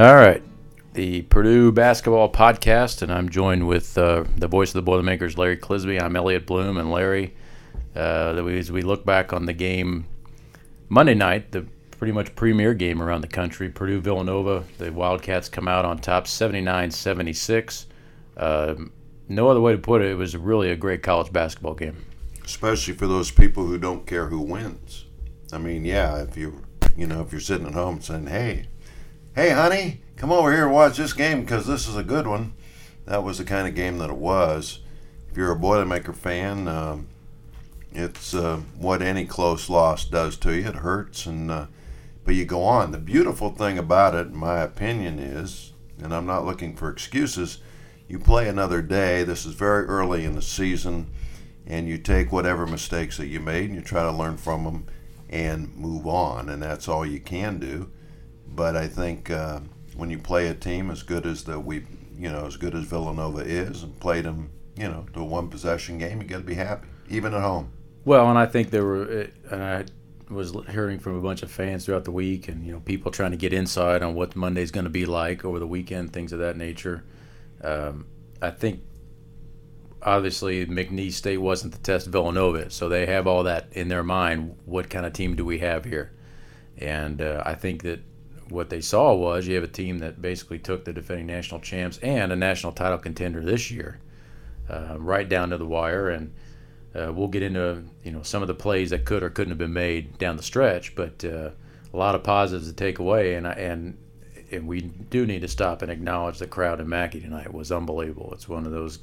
All right. The Purdue Basketball Podcast, and I'm joined with uh, the voice of the Boilermakers, Larry Clisby. I'm Elliot Bloom, and Larry, uh, as we look back on the game Monday night, the pretty much premier game around the country, Purdue Villanova, the Wildcats come out on top 79 76. Uh, no other way to put it, it was really a great college basketball game. Especially for those people who don't care who wins. I mean, yeah, if you you know if you're sitting at home saying, "Hey, hey, honey, come over here and watch this game because this is a good one," that was the kind of game that it was. If you're a Boilermaker fan, um, it's uh, what any close loss does to you. It hurts, and uh, but you go on. The beautiful thing about it, in my opinion, is, and I'm not looking for excuses. You play another day. This is very early in the season, and you take whatever mistakes that you made and you try to learn from them and move on, and that's all you can do. But I think uh, when you play a team as good as the we, you know, as good as Villanova is, and played them, you know, to a one possession game, you got to be happy, even at home. Well, and I think there were, and I was hearing from a bunch of fans throughout the week, and you know, people trying to get insight on what Monday's going to be like over the weekend, things of that nature. Um, I think obviously McNeese State wasn't the test Villanova, so they have all that in their mind. What kind of team do we have here? And uh, I think that what they saw was you have a team that basically took the defending national champs and a national title contender this year, uh, right down to the wire. And uh, we'll get into you know some of the plays that could or couldn't have been made down the stretch, but uh, a lot of positives to take away. And and and we do need to stop and acknowledge the crowd in Mackey tonight it was unbelievable. It's one of those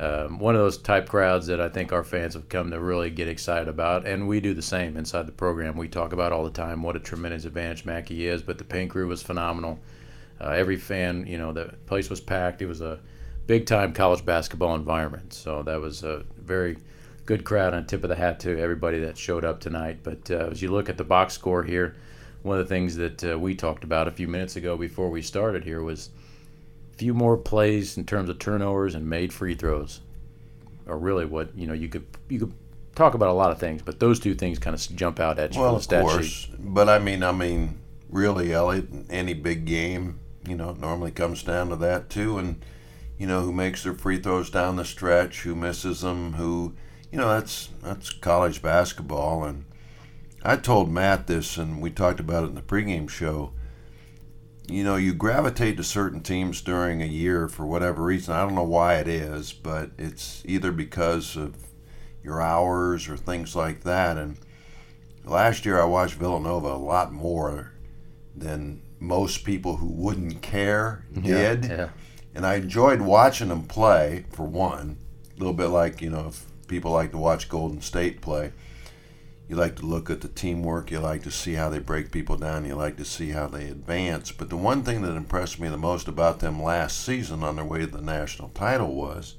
um, one of those type crowds that I think our fans have come to really get excited about, and we do the same inside the program. We talk about all the time what a tremendous advantage Mackey is, but the paint crew was phenomenal. Uh, every fan, you know, the place was packed. It was a big time college basketball environment, so that was a very good crowd and tip of the hat to everybody that showed up tonight. But uh, as you look at the box score here, one of the things that uh, we talked about a few minutes ago before we started here was few more plays in terms of turnovers and made free throws are really what you know you could you could talk about a lot of things, but those two things kind of jump out at you. Well, of course, sheet. but I mean, I mean, really, Elliot, any big game, you know, normally comes down to that too, and you know, who makes their free throws down the stretch, who misses them, who, you know, that's that's college basketball, and I told Matt this, and we talked about it in the pregame show you know, you gravitate to certain teams during a year for whatever reason. I don't know why it is, but it's either because of your hours or things like that. And last year I watched Villanova a lot more than most people who wouldn't care did. Yeah, yeah. And I enjoyed watching them play, for one. A little bit like, you know, if people like to watch Golden State play you like to look at the teamwork, you like to see how they break people down, you like to see how they advance. But the one thing that impressed me the most about them last season on their way to the national title was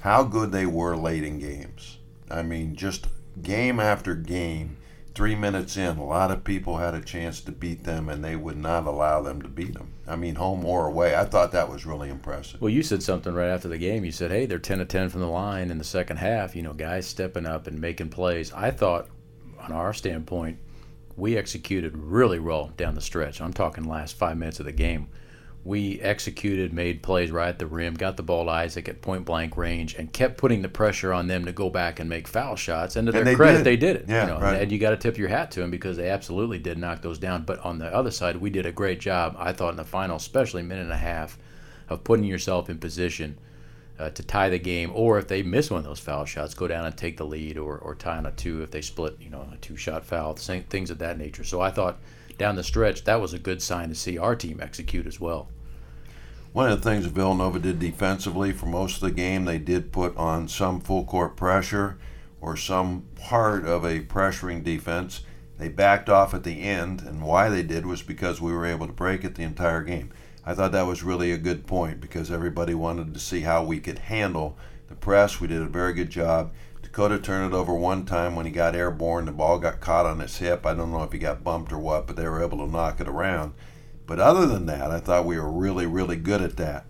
how good they were late in games. I mean, just game after game, three minutes in, a lot of people had a chance to beat them, and they would not allow them to beat them. I mean, home or away. I thought that was really impressive. Well, you said something right after the game. You said, "Hey, they're ten to ten from the line in the second half. You know, guys stepping up and making plays." I thought on our standpoint, we executed really well down the stretch. I'm talking last five minutes of the game. We executed, made plays right at the rim, got the ball to Isaac at point blank range, and kept putting the pressure on them to go back and make foul shots. And to their they credit, did. they did it. Yeah, you know, right. And you got to tip your hat to them because they absolutely did knock those down. But on the other side, we did a great job, I thought, in the final, especially minute and a half, of putting yourself in position uh, to tie the game, or if they miss one of those foul shots, go down and take the lead, or, or tie on a two if they split, you know, a two shot foul, same things of that nature. So I thought down the stretch that was a good sign to see our team execute as well. One of the things Villanova did defensively for most of the game, they did put on some full court pressure or some part of a pressuring defense. They backed off at the end, and why they did was because we were able to break it the entire game. I thought that was really a good point because everybody wanted to see how we could handle the press. We did a very good job. Dakota turned it over one time when he got airborne. The ball got caught on his hip. I don't know if he got bumped or what, but they were able to knock it around. But other than that, I thought we were really, really good at that.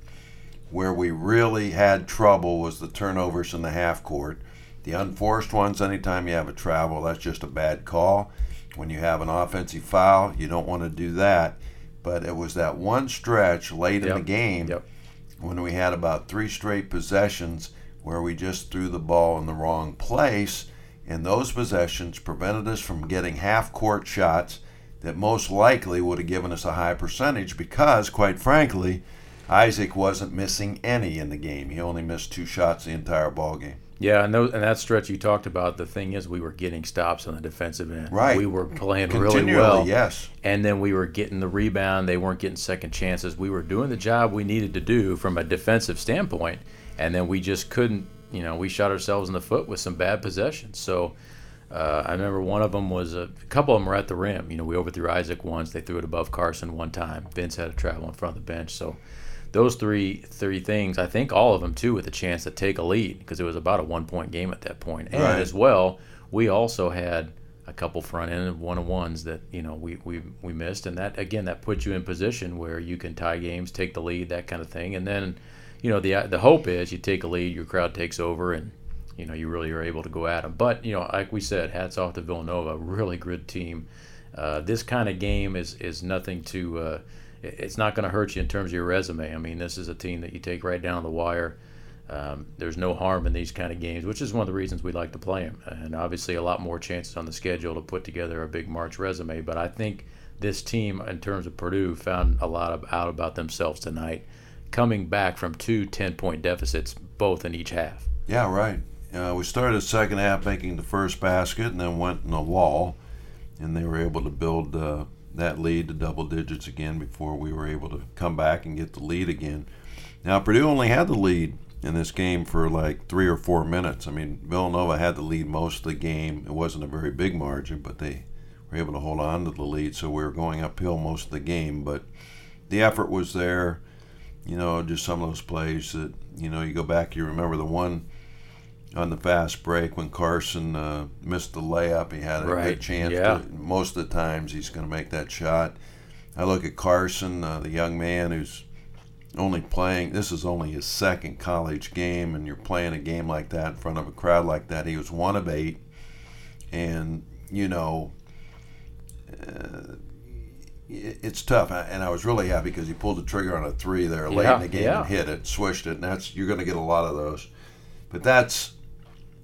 Where we really had trouble was the turnovers in the half court. The unforced ones, anytime you have a travel, that's just a bad call. When you have an offensive foul, you don't want to do that. But it was that one stretch late in the game Yep. when we had about three straight possessions where we just threw the ball in the wrong place, and those possessions prevented us from getting half court shots that most likely would have given us a high percentage because, quite frankly, Isaac wasn't missing any in the game. He only missed two shots the entire ball game. Yeah, and, those, and that stretch you talked about, the thing is, we were getting stops on the defensive end. Right. We were playing really well. yes. And then we were getting the rebound. They weren't getting second chances. We were doing the job we needed to do from a defensive standpoint. And then we just couldn't, you know, we shot ourselves in the foot with some bad possessions. So uh, I remember one of them was a, a couple of them were at the rim. You know, we overthrew Isaac once. They threw it above Carson one time. Vince had to travel in front of the bench. So those three three things, I think all of them too, with a chance to take a lead because it was about a one point game at that point. And Right. as well, we also had a couple front end one on ones that you know we, we we missed, and that again that puts you in position where you can tie games, take the lead, that kind of thing. And then, you know, the the hope is you take a lead, your crowd takes over, and you know you really are able to go at them. But you know, like we said, hats off to Villanova, really good team. Uh, this kind of game is is nothing to. Uh, it's not going to hurt you in terms of your resume. I mean, this is a team that you take right down the wire. Um, there's no harm in these kind of games, which is one of the reasons we like to play them. And obviously, a lot more chances on the schedule to put together a big March resume. But I think this team, in terms of Purdue, found a lot of, out about themselves tonight, coming back from two 10 point deficits, both in each half. Yeah, right. Uh, we started the second half making the first basket and then went in the wall, and they were able to build uh, that lead to double digits again before we were able to come back and get the lead again. Now, Purdue only had the lead in this game for like three or four minutes. I mean, Villanova had the lead most of the game. It wasn't a very big margin, but they were able to hold on to the lead, so we were going uphill most of the game. But the effort was there. You know, just some of those plays that, you know, you go back, you remember the one on the fast break when Carson uh, missed the layup. He had a Right, good chance. yeah. To, most of the times he's going to make that shot. I look at Carson, uh, the young man who's only playing. This is only his second college game, and you're playing a game like that in front of a crowd like that. He was one of eight, and you know. Uh, it's tough, and I was really happy because he pulled the trigger on a three there late Yeah, in the game yeah. and hit it, swished it, and that's you're going to get a lot of those. But that's,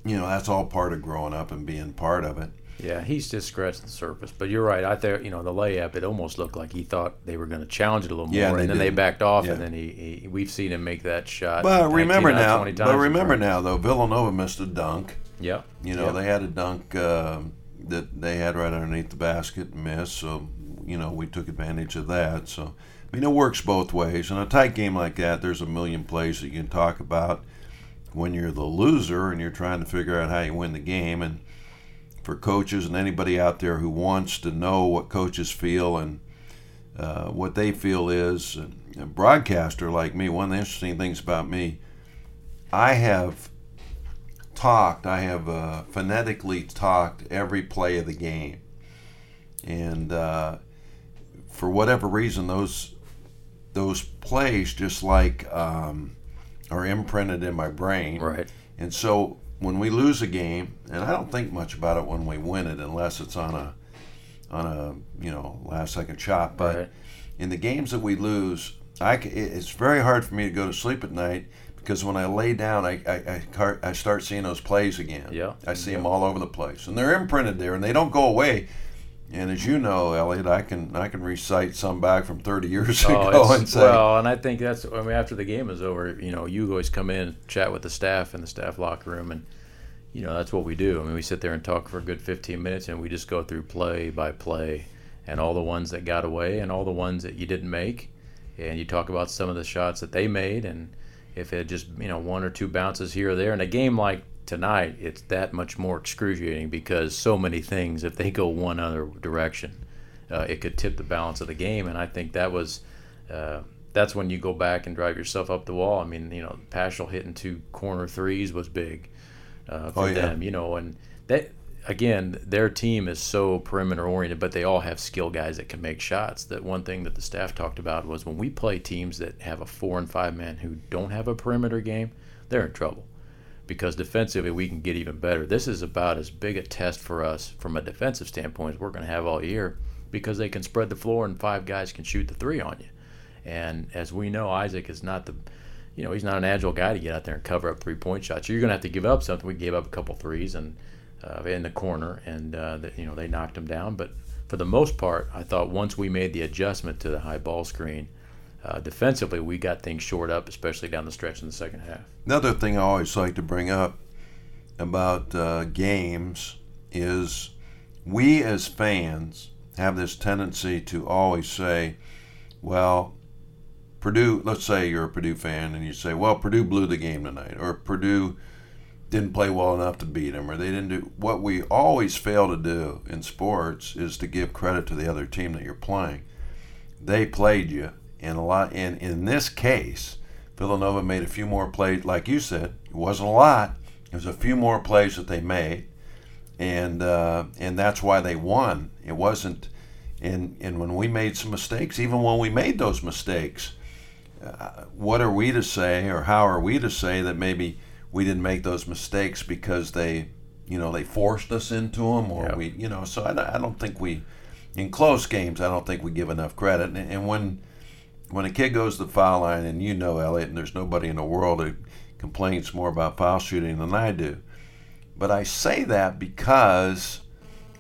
you know, that's all part of growing up and being part of it. Yeah, he's just scratched the surface. But you're right. I there, you know, the layup, it almost looked like he thought they were going to challenge it a little more, Yeah, and and, then they didn't. backed off, Yeah. and then he, he we've seen him make that shot. But remember now, but remember now though, Villanova missed a dunk. Yeah, You know, Yeah. they had a dunk um that they had right underneath the basket and missed. So, you know, we took advantage of that. So, I mean, it works both ways. In a tight game like that, there's a million plays that you can talk about when you're the loser and you're trying to figure out how you win the game. And for coaches and anybody out there who wants to know what coaches feel and uh, what they feel is a broadcaster like me. One of the interesting things about me, I have talked, I have uh, phonetically talked every play of the game, and uh, for whatever reason, those those plays just like um, are imprinted in my brain. right. And so when we lose a game, and I don't think much about it when we win it, unless it's on a on a you know last second shot. But Right. in the games that we lose, I it- it's very hard for me to go to sleep at night because when I lay down, I I, I, I start seeing those plays again. Yeah. I see them all over the place, and they're imprinted there, and they don't go away. And as you know, Elliot, I can I can recite some back from 30 years Oh, ago and say, well, and I think that's I mean, after the game is over, you know, you always come in, chat with the staff in the staff locker room, and you know that's what we do. I mean, we sit there and talk for a good 15 minutes, and we just go through play by play, and all the ones that got away, and all the ones that you didn't make, and you talk about some of the shots that they made, and if it just you know one or two bounces here or there, in a game like tonight, it's that much more excruciating because so many things, if they go one other direction, uh, it could tip the balance of the game, and I think that was. Uh, that's when you go back and drive yourself up the wall. I mean, you know, Paschall hitting two corner threes was big uh, for Oh, yeah. them. You know, and that again, their team is so perimeter oriented, but they all have skill guys that can make shots. That one thing that the staff talked about was when we play teams that have a four and five man who don't have a perimeter game, they're in trouble because defensively we can get even better. This is about as big a test for us from a defensive standpoint as we're going to have all year because they can spread the floor and five guys can shoot the three on you. And as we know, Isaac is not the, you know, he's not an agile guy to get out there and cover up three point shots. You're going to have to give up something. We gave up a couple threes and uh, in the corner, and uh, the, you know they knocked him down. But for the most part, I thought once we made the adjustment to the high ball screen, uh, defensively we got things shored up, especially down the stretch in the second half. Another thing I always like to bring up about uh, games is we as fans have this tendency to always say, well, Purdue, let's say you're a Purdue fan and you say, well, Purdue blew the game tonight, or Purdue didn't play well enough to beat them, or they didn't do. What we always fail to do in sports is to give credit to the other team that you're playing. They played you, and a lot. And in this case, Villanova made a few more plays, like you said. It wasn't a lot. It was a few more plays that they made, and uh, and that's why they won. It wasn't. And, and when we made some mistakes, even when we made those mistakes, uh, what are we to say, or how are we to say that maybe we didn't make those mistakes because they, you know, they forced us into them, or Yeah. we, you know. So I, I don't think we, in close games, I don't think we give enough credit. And, and when when a kid goes to the foul line, and you know, Elliot, and there's nobody in the world who complains more about foul shooting than I do. But I say that because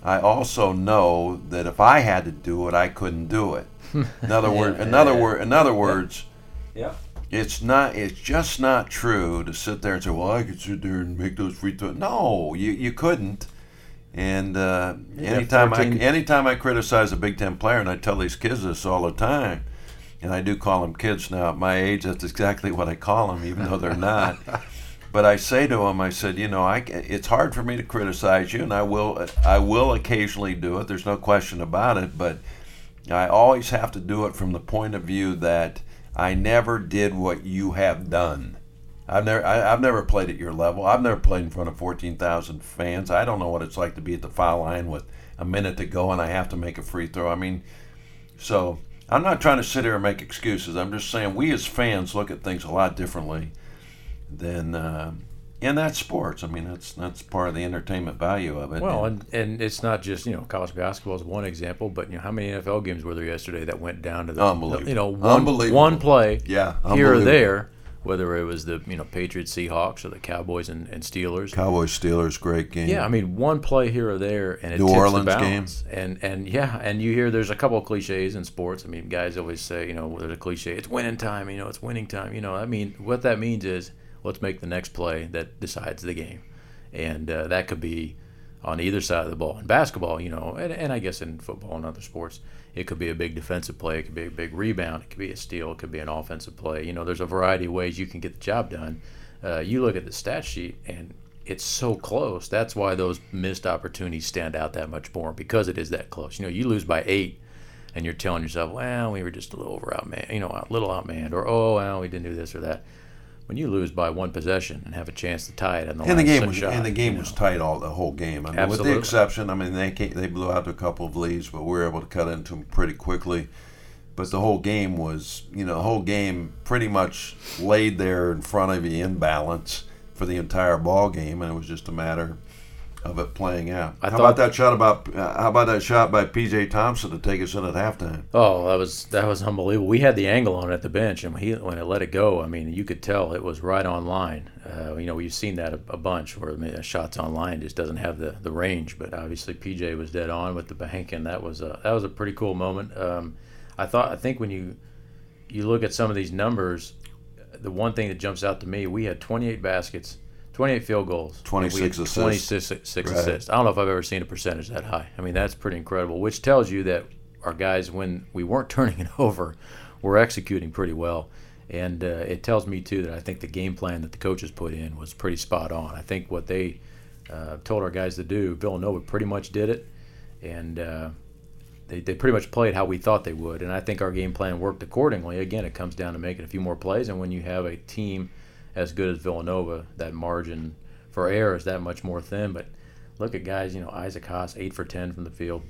I also know that if I had to do it, I couldn't do it. In other words, in other word, in other words, Yeah. it's not. It's just not true to sit there and say, "Well, I could sit there and make those free throws." No, you you couldn't. And uh, anytime I anytime I criticize a Big Ten player, and I tell these kids this all the time, and I do call them kids now. At my age, that's exactly what I call them, even though they're not. but I say to them, I said, you know, I, it's hard for me to criticize you, and I will I will occasionally do it. There's no question about it. But I always have to do it from the point of view that I never did what you have done. I've never I, I've never played at your level. I've never played in front of 14,000 fans. I don't know what it's like to be at the foul line with a minute to go and I have to make a free throw. I mean, so I'm not trying to sit here and make excuses. I'm just saying we as fans look at things a lot differently than uh, and that's sports. I mean, that's that's part of the entertainment value of it. Well, and, and it's not just you know college basketball is one example, but you know how many NFL games were there yesterday that went down to the Unbelievable. you know one, one play yeah, here or there, whether it was the you know Patriots Seahawks or the Cowboys and, and Steelers. Cowboys Steelers great game. Yeah, I mean one play here or there, and it New tips Orleans the game. And and yeah, and you hear there's a couple of cliches in sports. I mean, guys always say, you know, there's a cliche. It's winning time. You know, it's winning time. You know, I mean, what that means is let's make the next play that decides the game, and uh, that could be on either side of the ball. In basketball, you know, and, and I guess in football and other sports, it could be a big defensive play. It could be a big rebound. It could be a steal. It could be an offensive play. You know, there's a variety of ways you can get the job done. Uh, you look at the stat sheet and it's so close. That's why those missed opportunities stand out that much more because it is that close. You know, you lose by eight, and you're telling yourself, "Well, we were just a little over outmanned, you know, a little outmanned," or "Oh, well, we didn't do this or that." When you lose by one possession and have a chance to tie it, in the and the last game was shot, and the game you was tight all the whole game. I mean, with the exception, I mean, they they blew out a couple of leads, but we were able to cut into them pretty quickly. But the whole game was, you know, the whole game pretty much laid there in front of you in balance for the entire ball game, and it was just a matter of it playing out. I how thought- about that shot about uh, how about that shot by P.J. Thompson to take us in at halftime? Oh, that was that was unbelievable. We had the angle on it at the bench, and when he when it let it go, I mean, you could tell it was right on line. Uh, you know, we've seen that a, a bunch where I mean, a shot's on line just doesn't have the, the range. But obviously, PJ was dead on with the bank, and that was a that was a pretty cool moment. Um, I thought I think when you you look at some of these numbers, the one thing that jumps out to me, we had 28 baskets, 28 field goals, 26 assists. 26 six Right. assists. I don't know if I've ever seen a percentage that high. I mean, that's pretty incredible, which tells you that our guys, when we weren't turning it over, were executing pretty well. And uh, it tells me, too, that I think the game plan that the coaches put in was pretty spot on. I think what they uh, told our guys to do, Villanova pretty much did it. And uh, they, they pretty much played how we thought they would. And I think our game plan worked accordingly. Again, it comes down to making a few more plays. And when you have a team as good as Villanova, that margin for error is that much more thin. But look at guys, you know, Isaac Haas, 8 for 10 from the field.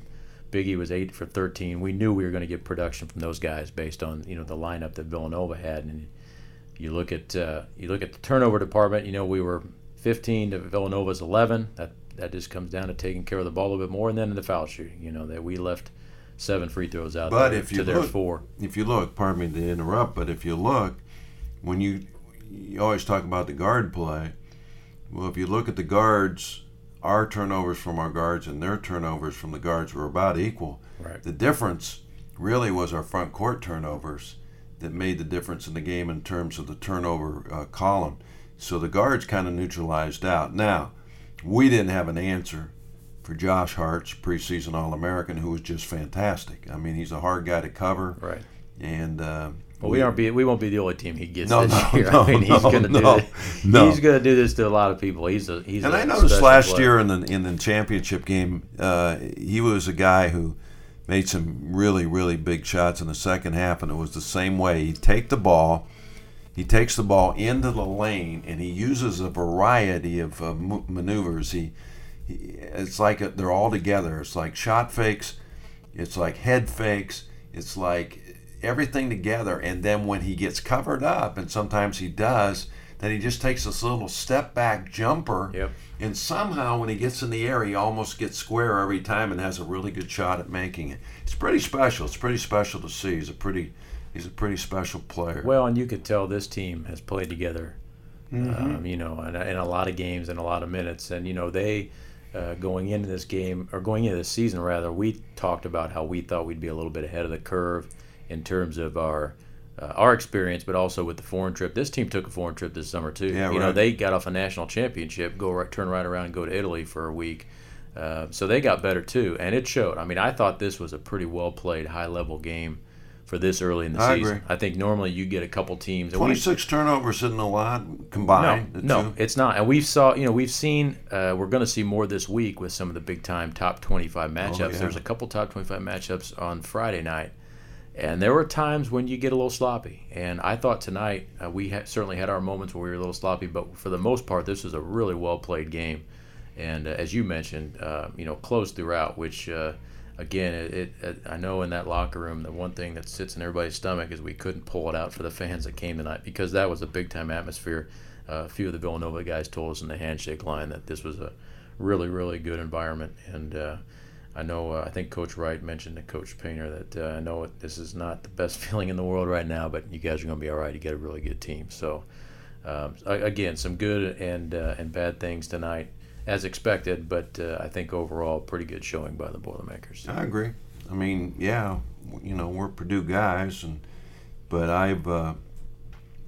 Biggie was 8 for 13. We knew we were going to get production from those guys based on, you know, the lineup that Villanova had. And you look at uh, you look at the turnover department, you know, we were 15 to Villanova's 11. That that just comes down to taking care of the ball a little bit more and then in the foul shooting, you know, that we left seven free throws out But there if you to their look- four. if you look, pardon me to interrupt, but if you look, when you you always talk about the guard play, well, if you look at the guards, our turnovers from our guards and their turnovers from the guards were about equal. Right. The difference really was our front court turnovers that made the difference in the game in terms of the turnover uh, column. So the guards kind of neutralized out. Now, we didn't have an answer for Josh Hart's preseason All American, who was just fantastic. I mean, he's a hard guy to cover, Right. and uh, Well, we aren't be we won't be the only team he gets No, this no, year. no, I mean, he's no, going to do no, this. no. He's going to do this to a lot of people. He's a he's. And a I noticed last player. year in the in the championship game, uh, he was a guy who made some really really big shots in the second half, and it was the same way. He'd take the ball, he takes the ball into the lane, and he uses a variety of uh, m- maneuvers. He, he it's like a, they're all together. It's like shot fakes, it's like head fakes, it's like everything together. And then when he gets covered up, and sometimes he does, then he just takes this little step back jumper. Yep. And somehow, when he gets in the air, he almost gets square every time and has a really good shot at making it. It's pretty special. It's pretty special to see. He's a pretty, he's a pretty special player. Well, and you could tell this team has played together, Mm-hmm. um, you know, in, in a lot of games and a lot of minutes. And you know, they uh, going into this game or going into this season rather, we talked about how we thought we'd be a little bit ahead of the curve in terms of our. Uh, our experience, but also with the foreign trip. This team took a foreign trip this summer too. Yeah, you know, they got off a national championship, go right, turn right around and go to Italy for a week. Uh, so they got better too, and it showed. I mean, I thought this was a pretty well played, high level game for this early in the I season. agree. I think normally you get a couple teams. 26 turnovers isn't a lot combined. no, no, it's not. And we've saw, you know, we've seen. Uh, we're going to see more this week with some of the big time top twenty-five matchups. Oh, yeah. There's a couple top twenty-five matchups on Friday night, and there were times when you get a little sloppy. And I thought tonight uh, we ha- certainly had our moments where we were a little sloppy, but for the most part, this was a really well played game. And uh, as you mentioned, uh, you know, close throughout, which. Uh, Again, it, it, it, I know in that locker room, the one thing that sits in everybody's stomach is we couldn't pull it out for the fans that came tonight because that was a big time atmosphere. Uh, a few of the Villanova guys told us in the handshake line that this was a really, really good environment. And uh, I know, uh, I think Coach Wright mentioned to Coach Painter that uh, I know this is not the best feeling in the world right now, but you guys are going to be all right. You got a really good team. So, um, again, some good and uh, and bad things tonight, as expected. But uh, I think overall, pretty good showing by the Boilermakers. I agree. I mean, yeah, you know, we're Purdue guys, and but I've, uh,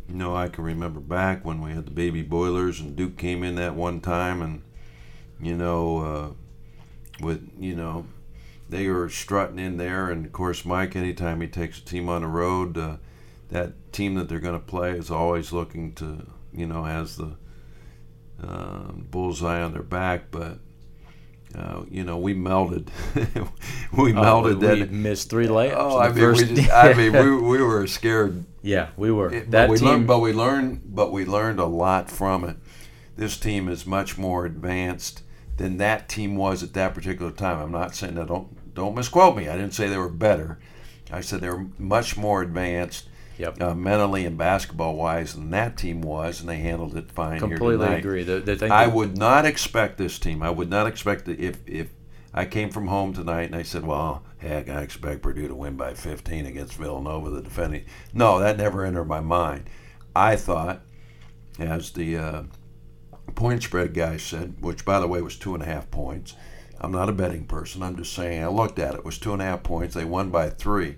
you know, I can remember back when we had the baby boilers, and Duke came in that one time, and you know, uh, with you know, they were strutting in there, and of course, Mike, anytime he takes a team on the road, uh, that team that they're going to play is always looking to, you know, has the uh, bullseye on their back, but. Uh, you know, we melted. we melted Oh, we that. missed three layups. Oh, I mean, we just, I mean, we, we were scared. yeah, we were. It- that but we team, learned, but we learned, but we learned a lot from it. This team is much more advanced than that team was at that particular time. I'm not saying that. Don't don't misquote me. I didn't say they were better. I said they were much more advanced Yep. uh, mentally and basketball wise than that team was, and they handled it fine here completely agree. The, the I that- would not expect this team. I would not expect that if if I came from home tonight and I said, "Well, heck, I expect Purdue to win by 15 against Villanova, the defending." No, that never entered my mind. I thought, as the uh, point spread guy said, which by the way was two and a half points. I'm not a betting person. I'm just saying. I looked at it. It was two and a half points. They won by three.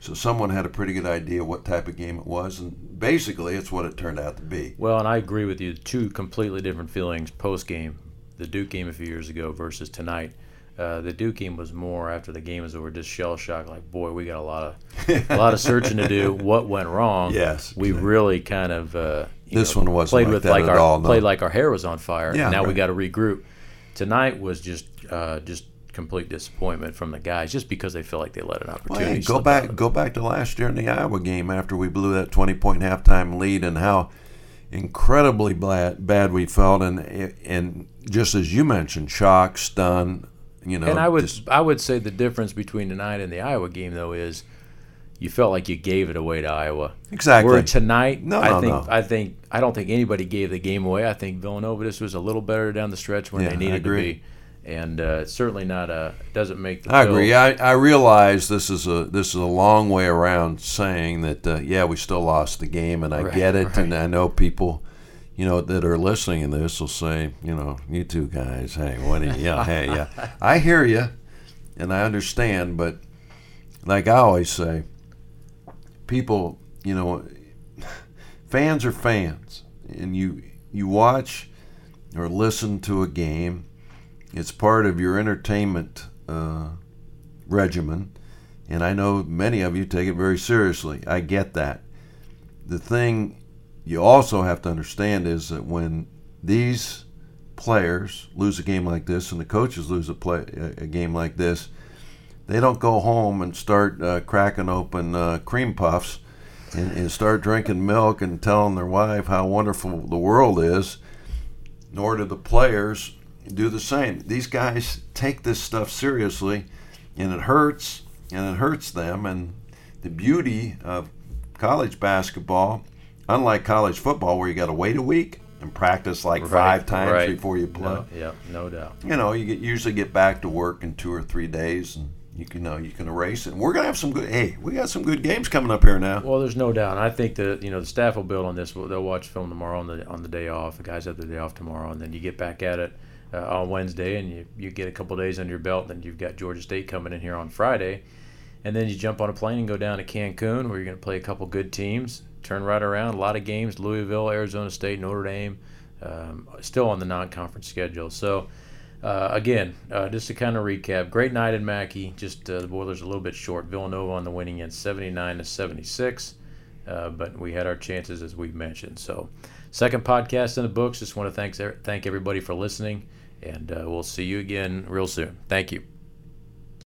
So someone had a pretty good idea what type of game it was, and basically, it's what it turned out to be. Well, and I agree with you. Two completely different feelings post game, the Duke game a few years ago versus tonight. Uh, the Duke game was more after the game was over, just shell shock. Like, boy, we got a lot of a lot of searching to do. What went wrong? Yes, we really kind of uh, This know, one wasn't played like with like our all, no. played like our hair was on fire. Yeah, now we got to regroup. Tonight was just uh, just complete disappointment from the guys, just because they feel like they let an Well, opportunity. hey, go back, go back to last year in the Iowa game after we blew that twenty point halftime lead, and how incredibly bad, bad we felt, and and just as you mentioned, shock, stun, you know. And I would just- I would say the difference between tonight and the Iowa game though is you felt like you gave it away to Iowa. exactly. Where tonight, No, I no, think no. I think I don't think anybody gave the game away. I think Villanova just was a little better down the stretch when Yeah, they needed to be. and uh, it's certainly not a it doesn't make the. I agree. I, I realize this is a this is a long way around saying that uh, yeah we still lost the game and I Right, get it right. and I know people you know that are listening to this will say you know you two guys hey what do you, yeah hey yeah I hear you and I understand but like I always say people you know fans are fans and you you watch or listen to a game it's part of your entertainment uh, regimen, and I know many of you take it very seriously. I get that. The thing you also have to understand is that when these players lose a game like this, and the coaches lose a play a game like this, they don't go home and start uh, cracking open uh, cream puffs and, and start drinking milk and telling their wife how wonderful the world is. Nor do the players do the same. These guys take this stuff seriously, and it hurts, and it hurts them. And the beauty of college basketball, unlike college football, where you got to wait a week and practice like Right, five times right. before you play. No, yeah, no doubt. You know, you get, usually get back to work in two or three days, and you can know you can erase it. And we're gonna have some good. Hey, we got some good games coming up here now. Well, there's no doubt. I think that you know the staff will build on this. They'll watch film tomorrow on the on the day off. The guys have the day off tomorrow, and then you get back at it uh, on Wednesday, and you, you get a couple days under your belt. Then you've got Georgia State coming in here on Friday, and then you jump on a plane and go down to Cancun, where you're going to play a couple good teams. Turn right around, a lot of games: Louisville, Arizona State, Notre Dame, um, still on the non-conference schedule. So. Uh, again, uh, just to kind of recap, great night in Mackey. Just uh, the Boilers a little bit short. Villanova on the winning end, 79 to 76. Uh, but we had our chances as we've mentioned. So, second podcast in the books. Just want to thank thank everybody for listening, and uh, we'll see you again real soon. Thank you.